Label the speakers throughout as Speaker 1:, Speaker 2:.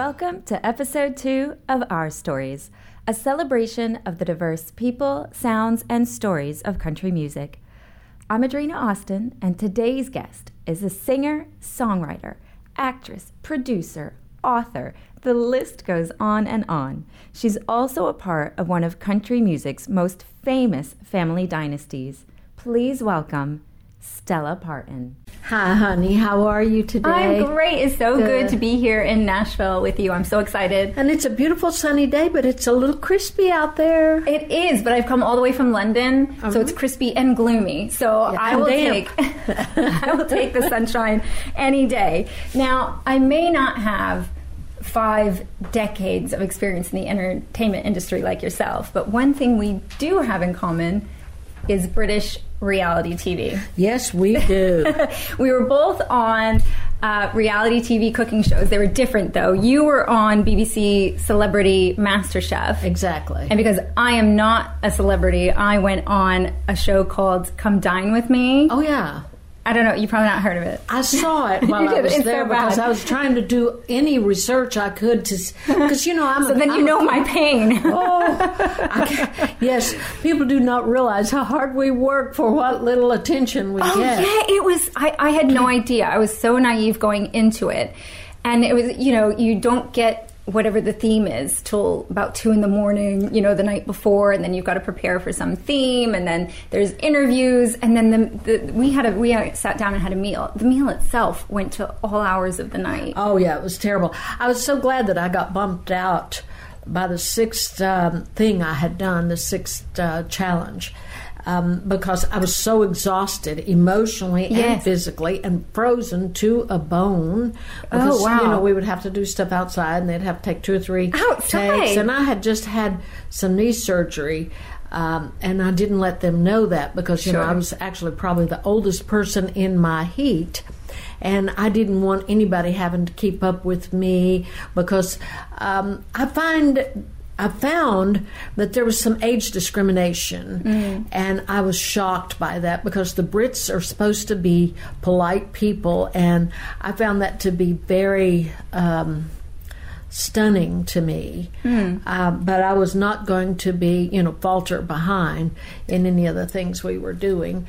Speaker 1: Welcome to episode two of Our Stories, a celebration of the diverse people, sounds, and stories of country music. I'm Adrena Austin, and today's guest is a singer, songwriter, actress, producer, author. The list goes on and on. She's also a part of one of country music's most famous family dynasties. Please welcome Stella Parton.
Speaker 2: Hi, honey. How are you today?
Speaker 1: I'm great. It's so good. good. to be here in Nashville with you. I'm so excited.
Speaker 2: And it's a beautiful sunny day, but it's a little crispy out there.
Speaker 1: It is, but I've come all the way from London, uh-huh. so it's crispy and gloomy. So yeah, I will take I will take the sunshine any day. Now, I may not have five decades of experience in the entertainment industry like yourself, but one thing we do have in common is British reality TV.
Speaker 2: Yes, we do.
Speaker 1: we were both on uh, reality TV cooking shows. They were different, though. You were on BBC Celebrity MasterChef.
Speaker 2: Exactly.
Speaker 1: And because I am not a celebrity, I went on a show called Come Dine With Me.
Speaker 2: Oh, yeah.
Speaker 1: I don't know. You probably not heard of it.
Speaker 2: I saw it while I was there so because I was trying to do any research I could to because you know I'm.
Speaker 1: so a, then you I'm know a, my pain.
Speaker 2: oh, yes. People do not realize how hard we work for what little attention we
Speaker 1: oh,
Speaker 2: get.
Speaker 1: yeah, it was. I, I had no idea. I was so naive going into it, and it was. You know, you don't get whatever the theme is till about two in the morning, you know, the night before, and then you've got to prepare for some theme, and then there's interviews, and then the, the we had a we sat down and had a meal. The meal itself went to all hours of the night.
Speaker 2: Oh yeah, it was terrible. I was so glad that I got bumped out by the sixth um, thing I had done, the sixth uh, challenge um, because I was so exhausted emotionally yes. and physically and frozen to a bone. Because,
Speaker 1: oh, wow.
Speaker 2: You know, we would have to do stuff outside and they'd have to take two or three
Speaker 1: outside.
Speaker 2: takes. And I had just had some knee surgery. Um, and I didn't let them know that because, you sure. know, I was actually probably the oldest person in my heat and I didn't want anybody having to keep up with me because um, I find I found that there was some age discrimination, mm. and I was shocked by that because the Brits are supposed to be polite people, and I found that to be very. Um, stunning to me. Mm. Uh, but I was not going to be, you know, falter behind in any of the things we were doing.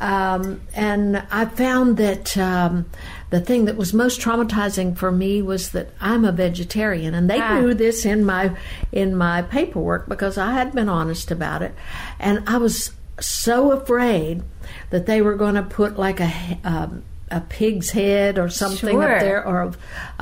Speaker 2: Um, and I found that um, the thing that was most traumatizing for me was that I'm a vegetarian, and they ah. knew this in my in my paperwork because I had been honest about it, and I was so afraid that they were going to put like a um, a pig's head or something
Speaker 1: sure.
Speaker 2: up there, or a,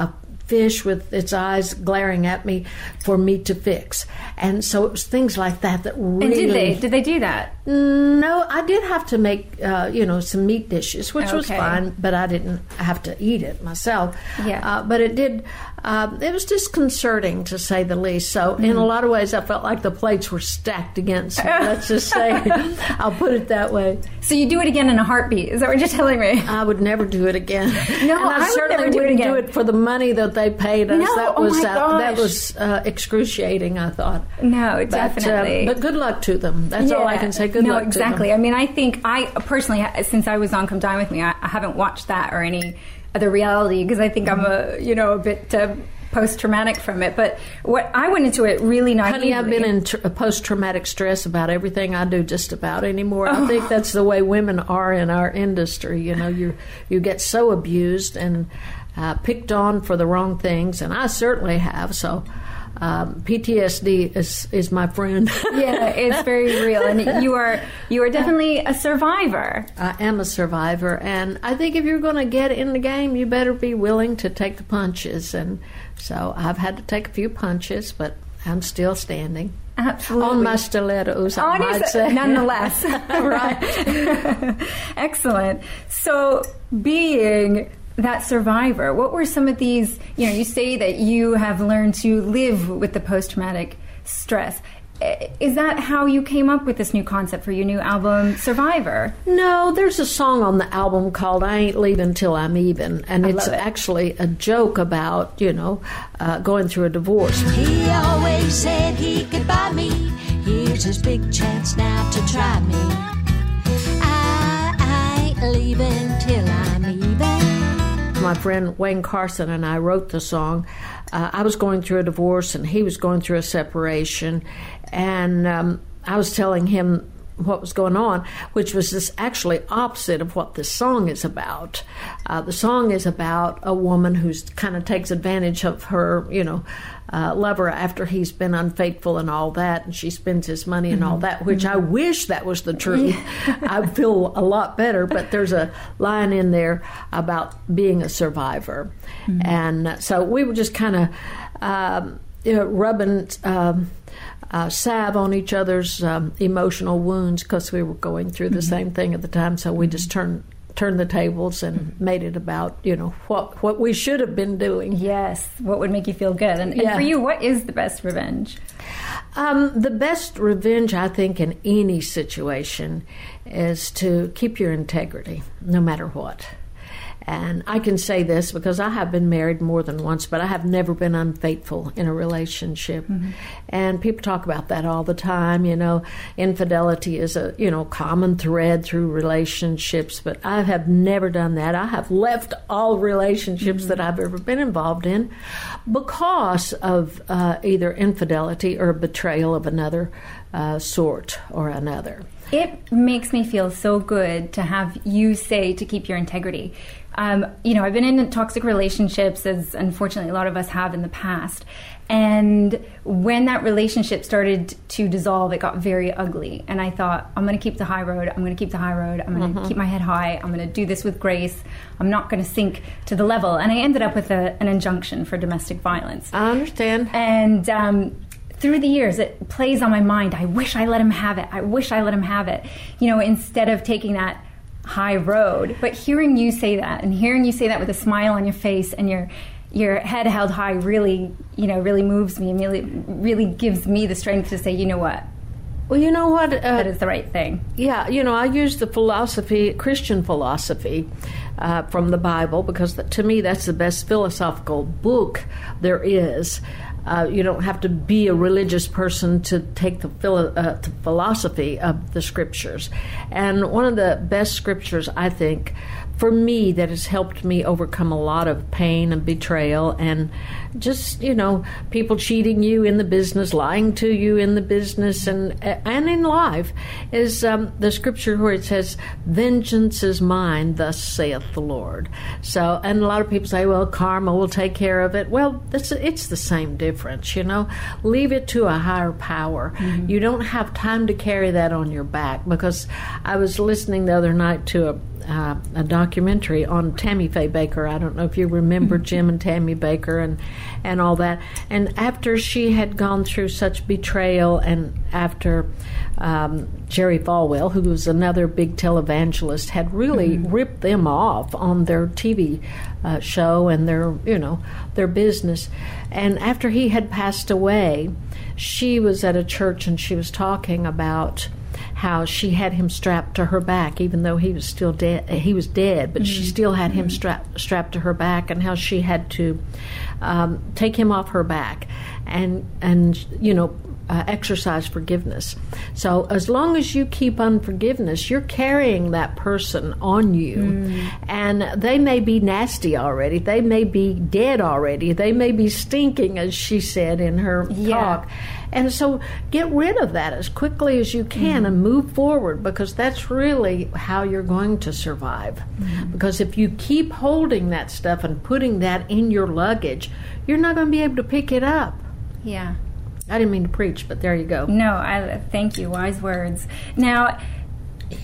Speaker 2: a fish with its eyes glaring at me for me to fix. And so it was things like that that really.
Speaker 1: And did they? Did they do that?
Speaker 2: No, I did have to make uh, you know some meat dishes, which okay. was fine, but I didn't have to eat it myself.
Speaker 1: Yeah.
Speaker 2: Uh, but it did. Uh, it was disconcerting to say the least. So mm-hmm. in a lot of ways, I felt like the plates were stacked against me. Let's just say, I'll put it that way.
Speaker 1: So you do it again in a heartbeat? Is that what you're telling me?
Speaker 2: I would never do it again.
Speaker 1: No,
Speaker 2: and I,
Speaker 1: I
Speaker 2: certainly
Speaker 1: would
Speaker 2: wouldn't
Speaker 1: do
Speaker 2: it, do it, for the money that they paid us.
Speaker 1: No,
Speaker 2: that
Speaker 1: oh
Speaker 2: was
Speaker 1: my
Speaker 2: uh, that was uh, excruciating. I thought.
Speaker 1: No, definitely.
Speaker 2: But, uh, but good luck to them. That's
Speaker 1: yeah.
Speaker 2: all I can say. Good
Speaker 1: no,
Speaker 2: luck.
Speaker 1: exactly. I mean, I think I personally, since I was on Come Dine with Me, I, I haven't watched that or any other reality because I think mm-hmm. I'm a you know a bit. Uh, post traumatic from it. But what I went into it really naively.
Speaker 2: Honey, I've been in tr- post traumatic stress about everything I do just about anymore. Oh. I think that's the way women are in our industry. You know, you you get so abused and uh, picked on for the wrong things, and I certainly have. So. Um, PTSD is is my friend.
Speaker 1: yeah, it's very real, and you are you are definitely a survivor.
Speaker 2: I am a survivor, and I think if you're going to get in the game, you better be willing to take the punches. And so I've had to take a few punches, but I'm still standing.
Speaker 1: Absolutely.
Speaker 2: On my stilettos, I On might say.
Speaker 1: Nonetheless. right. Excellent. So, being that survivor, what were some of these? You know, you say that you have learned to live with the post traumatic stress. Is that how you came up with this new concept for your new album, Survivor?
Speaker 2: No, there's a song on the album called I Ain't Leaving Till I'm Even, and
Speaker 1: I
Speaker 2: it's
Speaker 1: it.
Speaker 2: actually a joke about, you know, uh, going through a divorce.
Speaker 3: He always said he could buy me. Here's his big chance now to try me. I, I ain't leaving till I'm even
Speaker 2: my friend Wayne Carson and I wrote the song. Uh, I was going through a divorce and he was going through a separation, and um, I was telling him what was going on, which was this actually opposite of what this song is about. Uh, the song is about a woman who kind of takes advantage of her, you know, uh, lover after he's been unfaithful and all that, and she spends his money and mm-hmm. all that, which mm-hmm. I wish that was the truth. I feel a lot better, but there's a line in there about being a survivor. Mm-hmm. And so we were just kind of um, you know, rubbing. Um, uh, salve on each other's um, emotional wounds because we were going through the mm-hmm. same thing at the time. So we just turned turned the tables and mm-hmm. made it about you know what what we should have been doing.
Speaker 1: Yes, what would make you feel good? And, yeah. and for you, what is the best revenge?
Speaker 2: Um, the best revenge, I think, in any situation, is to keep your integrity, no matter what. And I can say this because I have been married more than once, but I have never been unfaithful in a relationship. Mm-hmm. And people talk about that all the time. You know, infidelity is a you know common thread through relationships, but I have never done that. I have left all relationships mm-hmm. that I've ever been involved in because of uh, either infidelity or betrayal of another uh, sort or another.
Speaker 1: It makes me feel so good to have you say to keep your integrity um, you know, I've been in toxic relationships, as unfortunately a lot of us have in the past. And when that relationship started to dissolve, it got very ugly. And I thought, I'm going to keep the high road. I'm going to keep the high road. I'm going to mm-hmm. keep my head high. I'm going to do this with grace. I'm not going to sink to the level. And I ended up with a, an injunction for domestic violence.
Speaker 2: I understand.
Speaker 1: And um, through the years, it plays on my mind. I wish I let him have it. I wish I let him have it. You know, instead of taking that high road. But hearing you say that and hearing you say that with a smile on your face and your your head held high really, you know, really moves me and really really gives me the strength to say, you know what?
Speaker 2: Well, you know what? Uh,
Speaker 1: that is the right thing.
Speaker 2: Yeah, you know, I use the philosophy, Christian philosophy, uh, from the Bible because to me that's the best philosophical book there is. Uh, you don't have to be a religious person to take the, philo- uh, the, philosophy of the scriptures. And one of the best scriptures, I think, for me that has helped me overcome a lot of pain and betrayal and just you know people cheating you in the business lying to you in the business and and in life is um, the scripture where it says vengeance is mine thus saith the lord. So and a lot of people say well karma will take care of it. Well that's it's the same difference you know? Leave it to a higher power. Mm-hmm. you don't have time to carry that on your back because i was listening the other night to a uh, a documentary on Tammy Faye Bakker. I don't know if you remember. Jim and Tammy Bakker and and all that. And after she had gone through such betrayal, and after um, Jerry Falwell, who was another big televangelist, had really mm-hmm. ripped them off on their TV uh, show and their you know their business, and after he had passed away, she was at a church and she was talking about how she had him strapped to her back, even though he was still dead. He was dead, but mm-hmm. she still had him mm-hmm. strapped strapped to her back, and how she had to um, take him off her back, and and you know uh, exercise forgiveness. So as long as you keep unforgiveness, you're carrying that person on you, mm. and they may be nasty already. They may be dead already. They may be stinking, as she said in her yeah. talk. And so get rid of that as quickly as you can mm and move forward because that's really how you're going to survive. mm Because if you keep holding that stuff and putting that in your luggage, you're not going to be able to pick it up.
Speaker 1: Yeah.
Speaker 2: I didn't mean to preach, but there you go.
Speaker 1: No, I thank you. Wise words. Now,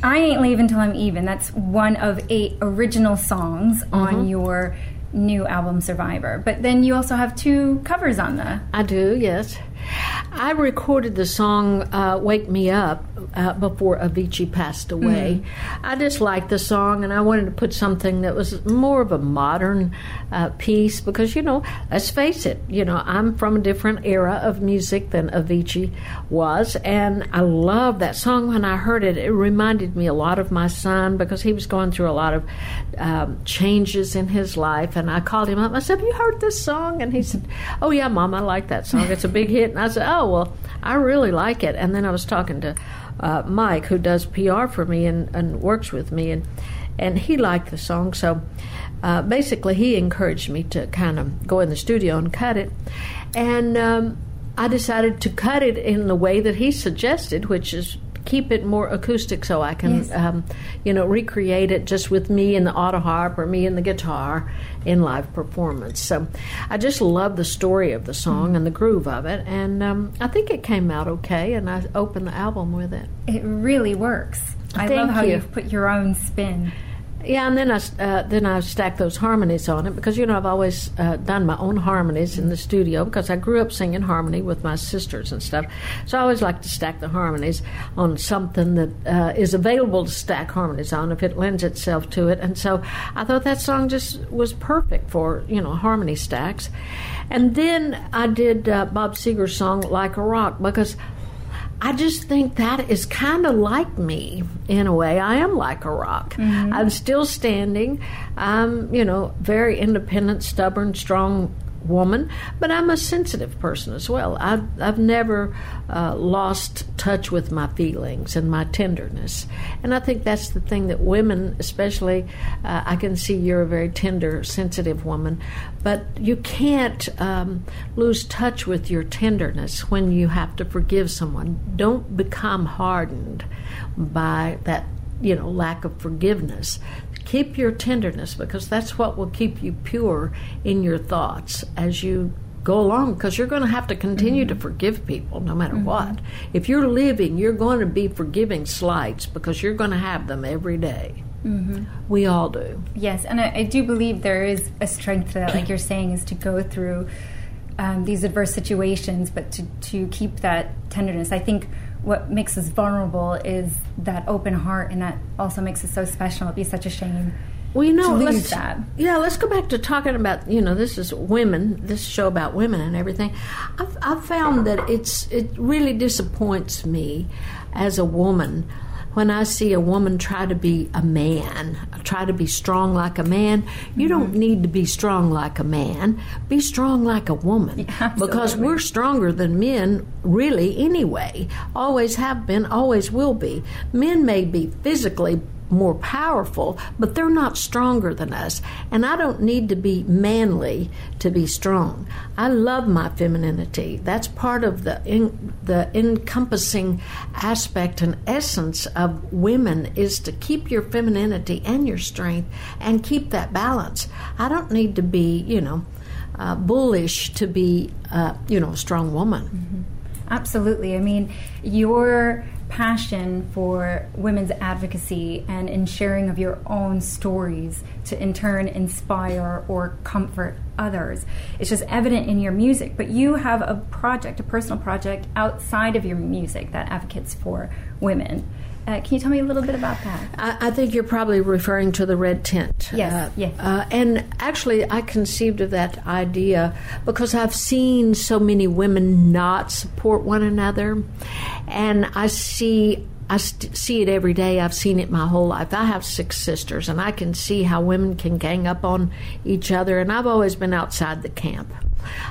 Speaker 1: I ain't leaving till I'm even. That's one of eight original songs mm-hmm. on your new album Survivor. But then you also have two covers on the
Speaker 2: I do, yes. I recorded the song uh, "Wake Me Up" uh, before Avicii passed away. Mm-hmm. I just liked the song, and I wanted to put something that was more of a modern uh, piece because, you know, let's face it, you know, I'm from a different era of music than Avicii was, and I love that song. When I heard it, it reminded me a lot of my son because he was going through a lot of um, changes in his life, and I called him up. I said, "Have you heard this song?" And he said, "Oh yeah, Mom, I like that song. It's a big hit." And I said, "Oh well, I really like it." And then I was talking to uh, Mike, who does PR for me and, and works with me, and and he liked the song. So uh, basically, he encouraged me to kind of go in the studio and cut it, and um, I decided to cut it in the way that he suggested, which is keep it more acoustic so I can,
Speaker 1: Yes.
Speaker 2: um, you know, recreate it just with me and the auto harp or me and the guitar in live performance. So I just love the story of the song
Speaker 1: Mm-hmm.
Speaker 2: and the groove of it, and um, I think it came out okay. And I opened the album with it.
Speaker 1: It really works. I
Speaker 2: Thank
Speaker 1: love how
Speaker 2: you.
Speaker 1: have put your own spin.
Speaker 2: Yeah, and then I uh, then I stacked those harmonies on it because you know I've always uh, done my own harmonies in the studio because I grew up singing harmony with my sisters and stuff. So I always like to stack the harmonies on something that uh, is available to stack harmonies on if it lends itself to it. And so I thought that song just was perfect for you know harmony stacks. And then I did uh, Bob Seger's song "Like a Rock" because. I just think that is kind of like me in a way. I am like a rock. Mm-hmm. I'm still standing. I'm, you know, very independent, stubborn, strong woman, but I'm a sensitive person as well. I've, I've never uh, lost touch with my feelings and my tenderness. And I think that's the thing that women, especially, uh, I can see you're a very tender, sensitive woman, but you can't um, lose touch with your tenderness when you have to forgive someone. Don't become hardened by that, you know, lack of forgiveness. Keep your tenderness because that's what will keep you pure in your thoughts as you go along because you're going to have to continue to mm-hmm. forgive people no matter mm-hmm. what. If you're living, you're going to be forgiving slights because you're going to have them every day. Mm-hmm. We all do.
Speaker 1: Yes, and I, I do believe there is a strength to that, like you're saying, is to go through um, these adverse situations, but to, to keep that tenderness. I think what makes us vulnerable is that open heart, and that also makes us so special. It'd be such a shame.
Speaker 2: Well, you know,
Speaker 1: to lose
Speaker 2: let's,
Speaker 1: that.
Speaker 2: yeah, let's go back to talking about you know this is women, this show about women and everything. I've, I've found that it's it really disappoints me as a woman when I see a woman try to be a man, try to be strong like a man. You don't
Speaker 1: Mm-hmm.
Speaker 2: need to be strong like a man. Be strong like a woman because we're stronger than men, really. Anyway, always have been, always will be. Men may be physically more powerful, but they're not stronger than us. And I don't need to be manly to be strong. I love my femininity. That's part of the in, the encompassing aspect and essence of women is to keep your femininity and your strength and keep that balance. I don't need to be, you know, uh, bullish to be, uh, you know, a strong woman.
Speaker 1: Absolutely. I mean, your passion for women's advocacy and in sharing of your own stories to in turn inspire or comfort others. It's just evident in your music but you have a project a personal project outside of your music that advocates for women uh, can you tell me a little bit about that
Speaker 2: I, I think you're probably referring to the red tent.
Speaker 1: Yes,
Speaker 2: Uh,
Speaker 1: yes.
Speaker 2: Uh, and actually, I conceived of that idea because I've seen so many women not support one another, and I see. I st- see it every day. I've seen it my whole life. I have six sisters, and I can see how women can gang up on each other. And I've always been outside the camp.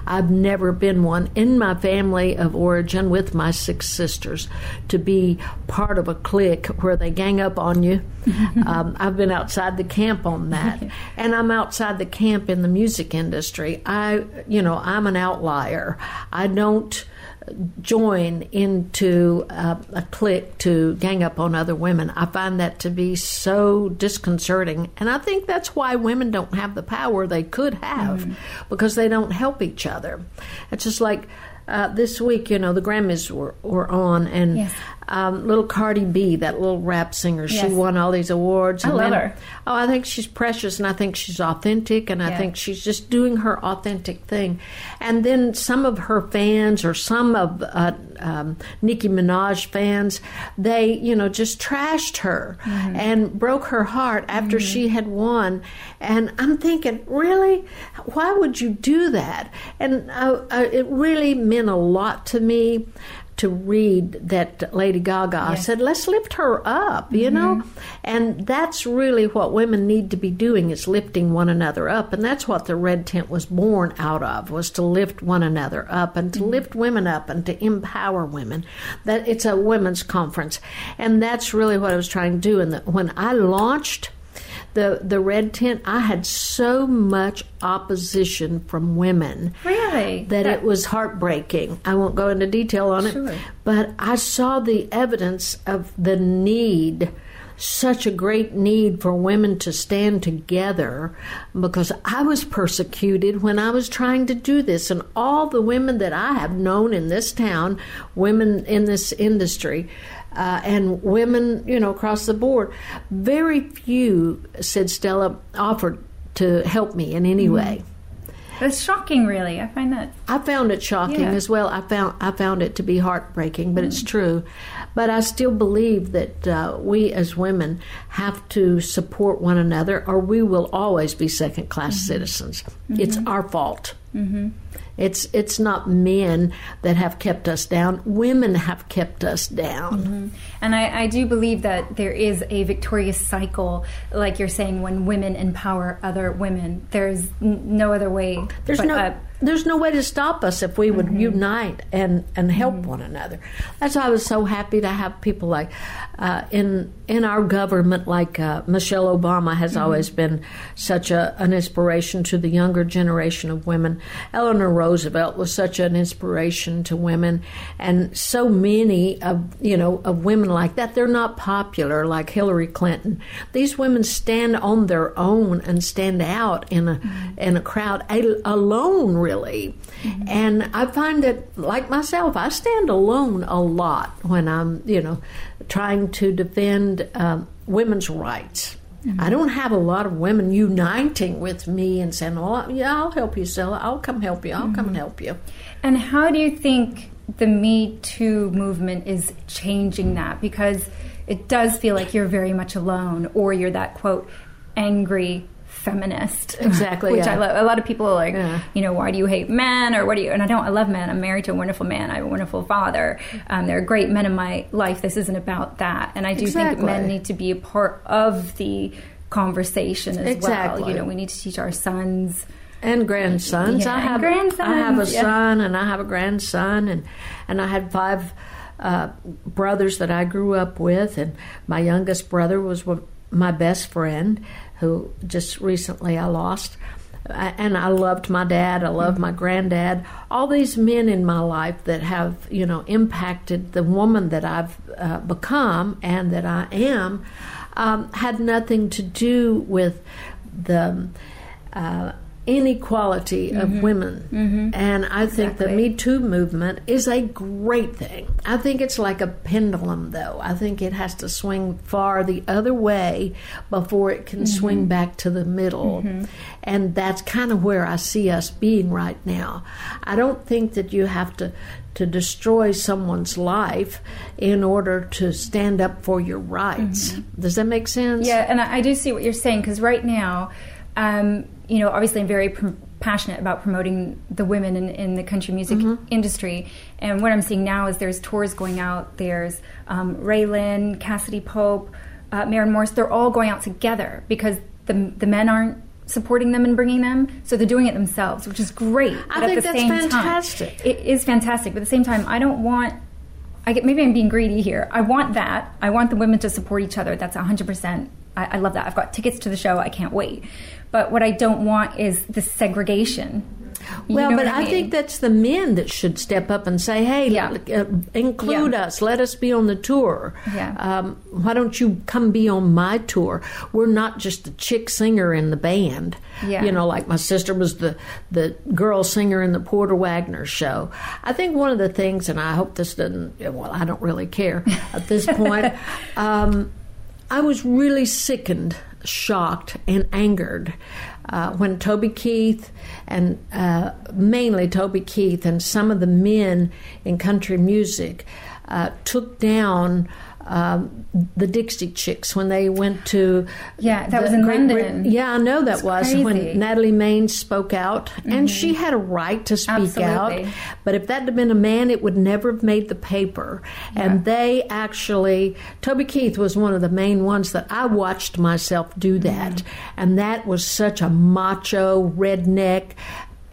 Speaker 2: I've never been one in my family of origin with my six sisters to be part of a clique where they gang up on you. um, I've been outside the camp on that, and I'm outside the camp in the music industry. I, you know, I'm an outlier. I don't join into uh, a clique to gang up on other women. I find that to be so disconcerting. And I think that's why women don't have the power they could have because they don't help each other. It's just like uh, this week, you know, the Grammys were, were on, and
Speaker 1: Yes.
Speaker 2: Um, little Cardi B, that little rap singer, she won all these awards.
Speaker 1: I
Speaker 2: and
Speaker 1: love
Speaker 2: then-
Speaker 1: her.
Speaker 2: Oh, I think she's precious, and I think she's authentic, and I think she's just doing her authentic thing. And then some of her fans, or some of uh, um, Nicki Minaj fans, they, you know, just trashed her
Speaker 1: Mm-hmm.
Speaker 2: and broke her heart after she had won. And I'm thinking, really, why would you do that? And uh, uh, it really meant a lot to me to read that Lady Gaga I
Speaker 1: Yes.
Speaker 2: said, let's lift her up, you know? Mm-hmm. And that's really what women need to be doing is lifting one another up. And that's what the Red Tent was born out of, was to lift one another up and to mm-hmm. lift women up and to empower women. That it's a women's conference. And that's really what I was trying to do. And when I launched the the red tent, I had so much opposition from women.
Speaker 1: Really?
Speaker 2: That, that it was heartbreaking. I won't go into detail on
Speaker 1: sure.
Speaker 2: it, but I saw the evidence of the need such a great need for women to stand together because I was persecuted when I was trying to do this. And all the women that I have known in this town, women in this industry, uh, and women, you know, across the board. Very few, said Stella, offered to help me in any mm-hmm. way.
Speaker 1: It's shocking, really. I find that.
Speaker 2: I found it shocking yeah. as well. I found I found it to be heartbreaking, but mm. it's true. But I still believe that uh, we as women have to support one another, or we will always be second class mm-hmm. citizens. Mm-hmm. It's our fault. Mm-hmm. It's it's not men that have kept us down. Women have kept us down. Mm-hmm.
Speaker 1: And I, I, do believe that there is a victorious cycle, like you're saying, when women empower other women. There's n- no other way.
Speaker 2: There's
Speaker 1: but,
Speaker 2: no.
Speaker 1: Uh,
Speaker 2: there's no way to stop us if we would mm-hmm. unite and, and help mm-hmm. one another. That's why I was so happy to have people like uh, in in our government, like uh, Michelle Obama has mm-hmm. always been such a, an inspiration to the younger generation of women. Eleanor Roosevelt was such an inspiration to women, and so many of you know of women like that. They're not popular like Hillary Clinton. These women stand on their own and stand out in a mm-hmm. in a crowd alone, really. Mm-hmm. And I find that, like myself, I stand alone a lot when I'm you know trying to defend um, women's rights. Mm-hmm. I don't have a lot of women uniting with me and saying, "Oh, yeah, I'll help you, Stella. I'll come help you. I'll mm-hmm. come and help you."
Speaker 1: And how do you think the Me Too movement is changing that? Because it does feel like you're very much alone, or you're that quote angry feminist.
Speaker 2: Exactly.
Speaker 1: which
Speaker 2: yeah.
Speaker 1: I love. A lot of people are like, yeah. you know, why do you hate men or what do you? And I don't. I love men. I'm married to a wonderful man. I have a wonderful father. Um, there are great men in my life. This isn't about that. And I do exactly. think men need to be a part of the conversation as
Speaker 2: exactly.
Speaker 1: well. You know, we need to teach our sons
Speaker 2: and grandsons.
Speaker 1: Yeah,
Speaker 2: I have
Speaker 1: grandsons. I
Speaker 2: have a yeah. son and I have a grandson and and I had five uh, brothers that I grew up with and my youngest brother was my best friend who just recently I lost. And I loved my dad. I loved my granddad. All these men in my life that have, you know, impacted the woman that I've uh, become and that I am, um, had nothing to do with the uh, inequality mm-hmm. of women. Mm-hmm. And I think exactly. the Me Too movement is a great thing. I think it's like a pendulum, though. I think it has to swing far the other way before it can mm-hmm. swing back to the middle. Mm-hmm. And that's kind of where I see us being right now. I don't think that you have to. To destroy someone's life in order to stand up for your rights. Mm-hmm. Does that make sense?
Speaker 1: Yeah, and I, I do see what you're saying because right now, um, you know, obviously I'm very pr- passionate about promoting the women in, in the country music mm-hmm. industry. And what I'm seeing now is there's tours going out. There's um, RaeLynn, Cassadee Pope, uh, Maren Morris. They're all going out together because the the men aren't supporting them and bringing them, so they're doing it themselves, which is great.
Speaker 2: I but think at the that's same fantastic.
Speaker 1: Time, it is fantastic, but at the same time, I don't want. I get maybe I'm being greedy here. I want that. I want the women to support each other. That's 100. percent I love that. I've got tickets to the show. I can't wait. But what I don't want is the segregation.
Speaker 2: You well, but I, mean? Think that's the men that should step up and say, "Hey, yeah. uh, include yeah. us. Let us be on the tour.
Speaker 1: Yeah.
Speaker 2: Um, why don't you come be on my tour? We're not just the chick singer in the band.
Speaker 1: Yeah.
Speaker 2: You know, like my sister was the the girl singer in the Porter Wagoner show. I think one of the things, and I hope this doesn't. Well, I don't really care at this point. um, I was really sickened shocked and angered uh, when Toby Keith and uh, mainly Toby Keith and some of the men in country music uh, took down um, the Dixie Chicks when they went to
Speaker 1: yeah that was in Great London.
Speaker 2: yeah, I know that was
Speaker 1: crazy.
Speaker 2: when Natalie Maines spoke out, mm-hmm. and she had a right to speak
Speaker 1: Absolutely.
Speaker 2: out. But if that had been a man, it would never have made the paper. Yeah. And they actually, Toby Keith was one of the main ones that I watched myself do that, mm-hmm. and that was such a macho redneck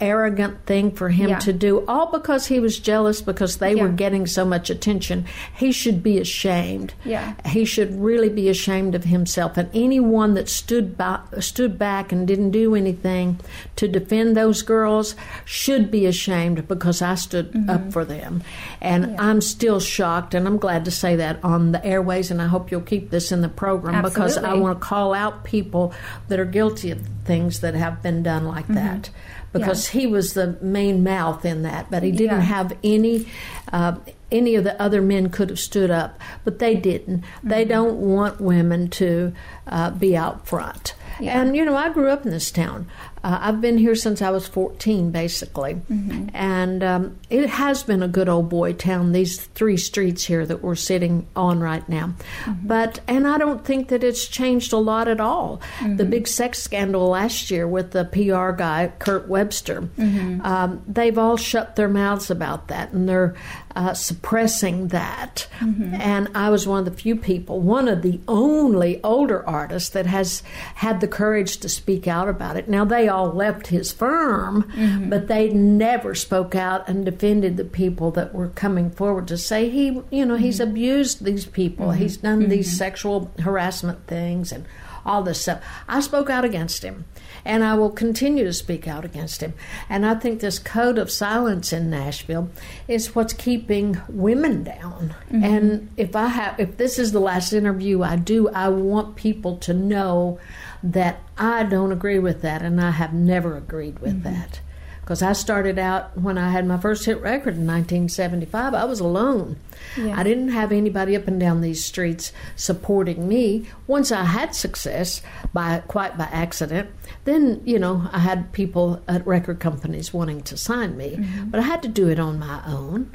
Speaker 2: arrogant thing for him
Speaker 1: Yeah.
Speaker 2: to do, all because he was jealous because they were getting so much attention. He should be ashamed.
Speaker 1: Yeah.
Speaker 2: He should really be ashamed of himself. And anyone that stood by, stood back and didn't do anything to defend those girls should be ashamed because I stood
Speaker 1: Mm-hmm.
Speaker 2: up for them. And I'm still shocked, and I'm glad to say that on the airways. And I hope you'll keep this in the program because I want to call out people that are guilty of things that have been done like
Speaker 1: Mm-hmm.
Speaker 2: that. Because he was the main mouth in that, but he didn't
Speaker 1: Yeah.
Speaker 2: have any. Uh, any of the other men could have stood up, but they didn't. They
Speaker 1: Mm-hmm.
Speaker 2: don't want women to uh, be out front.
Speaker 1: Yeah.
Speaker 2: And you know, I grew up in this town. Uh, I've been here since I was 14, basically.
Speaker 1: Mm-hmm.
Speaker 2: And um, it has been a good old boy town, these three streets here that we're sitting on right now.
Speaker 1: Mm-hmm.
Speaker 2: But, and I don't think that it's changed a lot at all. The
Speaker 1: Mm-hmm.
Speaker 2: big sex scandal last year with the PR guy, Kirt Webster,
Speaker 1: Mm-hmm.
Speaker 2: um, they've all shut their mouths about that and they're uh, suppressing that.
Speaker 1: Mm-hmm.
Speaker 2: And I was one of the few people, one of the only older artists that has had the courage to speak out about it. Now, they all left his firm,
Speaker 1: Mm-hmm.
Speaker 2: but they never spoke out and defended the people that were coming forward to say he, you know, he's
Speaker 1: Mm-hmm.
Speaker 2: abused these people, he's done these sexual harassment things and all this stuff. I spoke out against him, and I will continue to speak out against him. And I think this code of silence in Nashville is what's keeping women down. And if I have, if this is the last interview I do, I want people to know that I don't agree with that, and I have never agreed with that. Because I started out when I had my first hit record in 1975, I was alone.
Speaker 1: Yeah.
Speaker 2: I didn't have anybody up and down these streets supporting me. Once I had success, by quite by accident, then you know I had people at record companies wanting to sign me, but I had to do it on my own.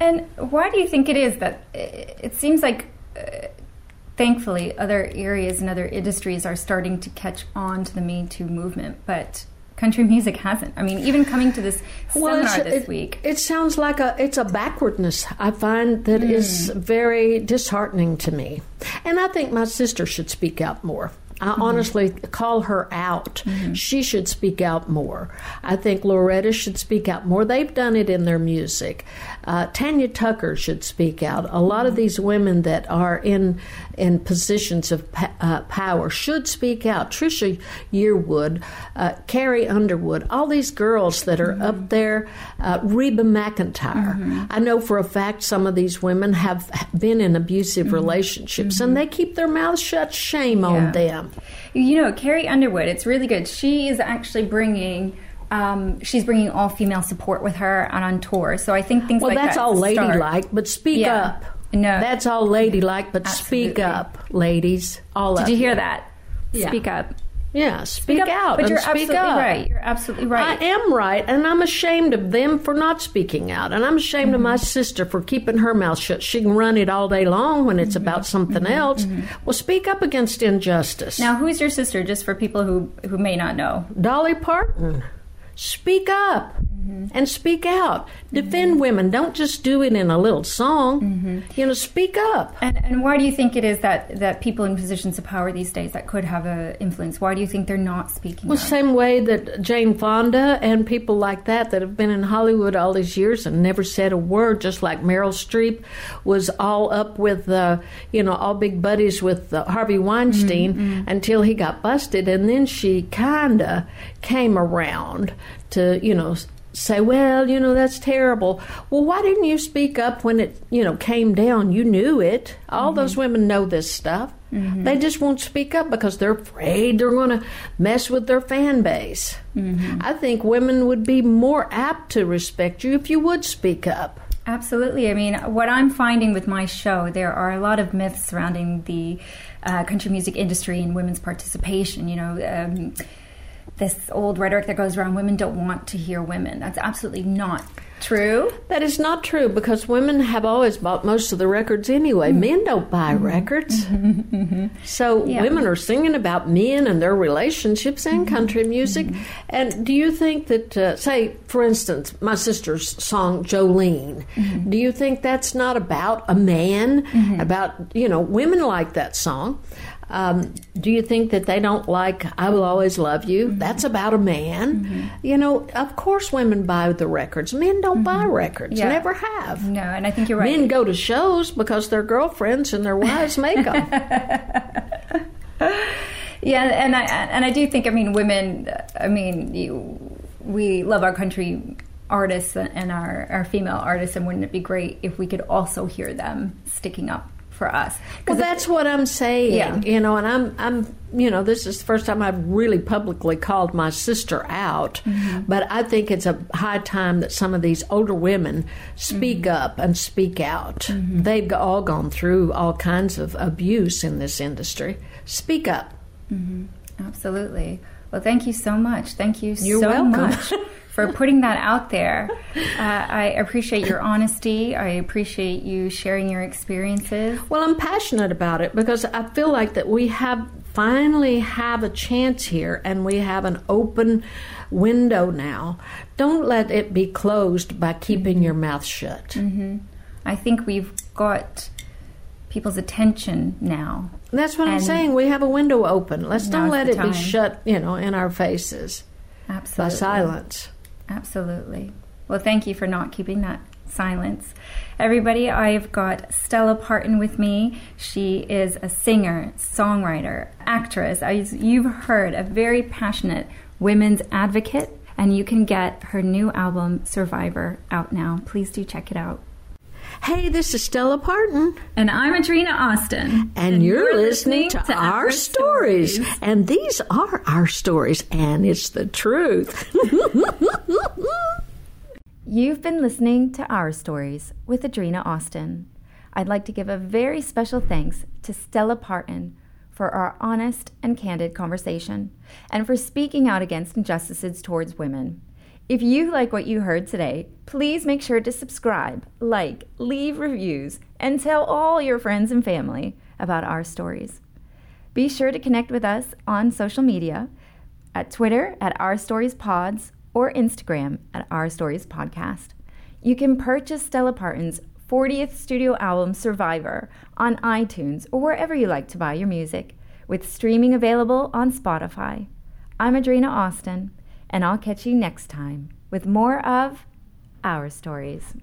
Speaker 1: And why do you think it is that uh, it seems like, uh, thankfully, other areas and other industries are starting to catch on to the Me Too movement, but country music hasn't? I mean, even coming to this seminar this
Speaker 2: it,
Speaker 1: week.
Speaker 2: It sounds like a it's a backwardness. I find that is hmm. very disheartening to me, and I think my sister should speak out more. I honestly call her out. She should speak out more. I think Loretta should speak out more. They've done it in their music. Uh, Tanya Tucker should speak out. A lot of these women that are in in positions of pa- uh, power should speak out. Trisha Yearwood, uh, Carrie Underwood, all these girls that are up there. Uh, Reba McEntire. I know for a fact some of these women have been in abusive relationships, and they keep their mouths shut. Shame
Speaker 1: Yeah.
Speaker 2: on them.
Speaker 1: You know, Carrie Underwood, it's really good. She is actually bringing. Um, she's bringing all female support with her and on tour. So I think things
Speaker 2: Well,
Speaker 1: like
Speaker 2: that's
Speaker 1: that
Speaker 2: all
Speaker 1: start.
Speaker 2: ladylike, but speak
Speaker 1: Yeah.
Speaker 2: up.
Speaker 1: No.
Speaker 2: That's all ladylike, but speak up, ladies. All
Speaker 1: Did
Speaker 2: of
Speaker 1: you hear that?
Speaker 2: Yeah.
Speaker 1: Speak up.
Speaker 2: Yeah, speak,
Speaker 1: up.
Speaker 2: out
Speaker 1: But you're
Speaker 2: speak
Speaker 1: absolutely
Speaker 2: up.
Speaker 1: right. You're absolutely right.
Speaker 2: I am right, and I'm ashamed of them for not speaking out. And I'm ashamed of my
Speaker 1: Mm-hmm.
Speaker 2: sister for keeping her mouth shut. She can run it all day long when
Speaker 1: Mm-hmm.
Speaker 2: it's about something else. Well, speak up against injustice.
Speaker 1: now, who's your sister? Just for people who who may not know.
Speaker 2: Dolly Parton, speak up
Speaker 1: Mm-hmm.
Speaker 2: and speak out. Defend women. Don't just do it in a little song.
Speaker 1: Mm-hmm.
Speaker 2: You know, speak up.
Speaker 1: And and why do you think it is that that people in positions of power these days that could have an influence? Why do you think they're not speaking?
Speaker 2: Well,
Speaker 1: up?
Speaker 2: same way that Jane Fonda and people like that that have been in Hollywood all these years and never said a word, just like Meryl Streep was all up with, uh, you know, all big buddies with uh, Harvey Weinstein until he got busted, and then she kinda came around to, you know. Say, well, you know, that's terrible. Well, why didn't you speak up when it, you know, came down? You knew it. All those women know this stuff. They just won't speak up because they're afraid they're going to mess with their fan base. I think women would be more apt to respect you if you would speak up.
Speaker 1: Absolutely. I mean, what I'm finding with my show, there are a lot of myths surrounding the uh, country music industry and women's participation. You know, um, this old rhetoric that goes around women don't want to hear women. That's absolutely not true.
Speaker 2: That is not true because women have always bought most of the records anyway. Mm-hmm. Men don't buy mm-hmm. records. Mm-hmm. So
Speaker 1: Yeah.
Speaker 2: women are singing about men and their relationships and country music. And do you think that, uh, say, for instance, my sister's song Jolene, do you think that's not about a man? About, you know, women like that song. Um, do you think that they don't like I Will Always Love You?
Speaker 1: Mm-hmm.
Speaker 2: That's about a man. You know, of course women buy the records. Men don't buy records,
Speaker 1: Mm-hmm. Yeah.
Speaker 2: never have.
Speaker 1: No, and I think you're right.
Speaker 2: Men go to shows because their girlfriends and their wives make them.
Speaker 1: Yeah, and I and I do think I mean women. I mean, you, we love our country artists and our our female artists, and wouldn't it be great if we could also hear them sticking up for us?
Speaker 2: Well, that's what I'm saying.
Speaker 1: Yeah.
Speaker 2: You know, and I'm, I'm, you know, this is the first time I've really publicly called my sister out. Mm-hmm. But I think it's a high time that some of these older women speak mm-hmm. up and speak out. Mm-hmm. They've all gone through all kinds of abuse in this industry. Speak up.
Speaker 1: Absolutely. Well, thank you so much. Thank you
Speaker 2: You're
Speaker 1: so
Speaker 2: welcome.
Speaker 1: much for putting that out there. Uh, I appreciate your honesty. I appreciate you sharing your experiences.
Speaker 2: Well, I'm passionate about it because I feel like that we have finally have a chance here and we have an open window now. Don't let it be closed by keeping your mouth shut.
Speaker 1: I think we've got people's attention now.
Speaker 2: That's what I'm saying. We have a window open. Let's don't let it be shut, you know, in our faces by silence.
Speaker 1: Absolutely. Well, thank you for not keeping that silence. Everybody, I've got Stella Parton with me. She is a singer, songwriter, actress. As you've heard, a very passionate women's advocate, and you can get her new album, Survivor, out now. Please do check it out.
Speaker 2: Hey, this is Stella Parton,
Speaker 1: And I'm Adrena Austin.
Speaker 2: and, you're, listening, to, Our stories. And these are our stories, and it's the truth.
Speaker 1: You've been listening to Our Stories with Adrena Austin. I'd like to give a very special thanks to Stella Parton for our honest and candid conversation and for speaking out against injustices towards women. If you like what you heard today, please make sure to subscribe, like, leave reviews, and tell all your friends and family about our stories. Be sure to connect with us on social media at Twitter at Our Stories Pods or Instagram at Our Stories Podcast. You can purchase Stella Parton's 40th studio album Survivor on iTunes or wherever you like to buy your music, with streaming available on Spotify. I'm Adrena Austin, and I'll catch you next time with more of Our Stories.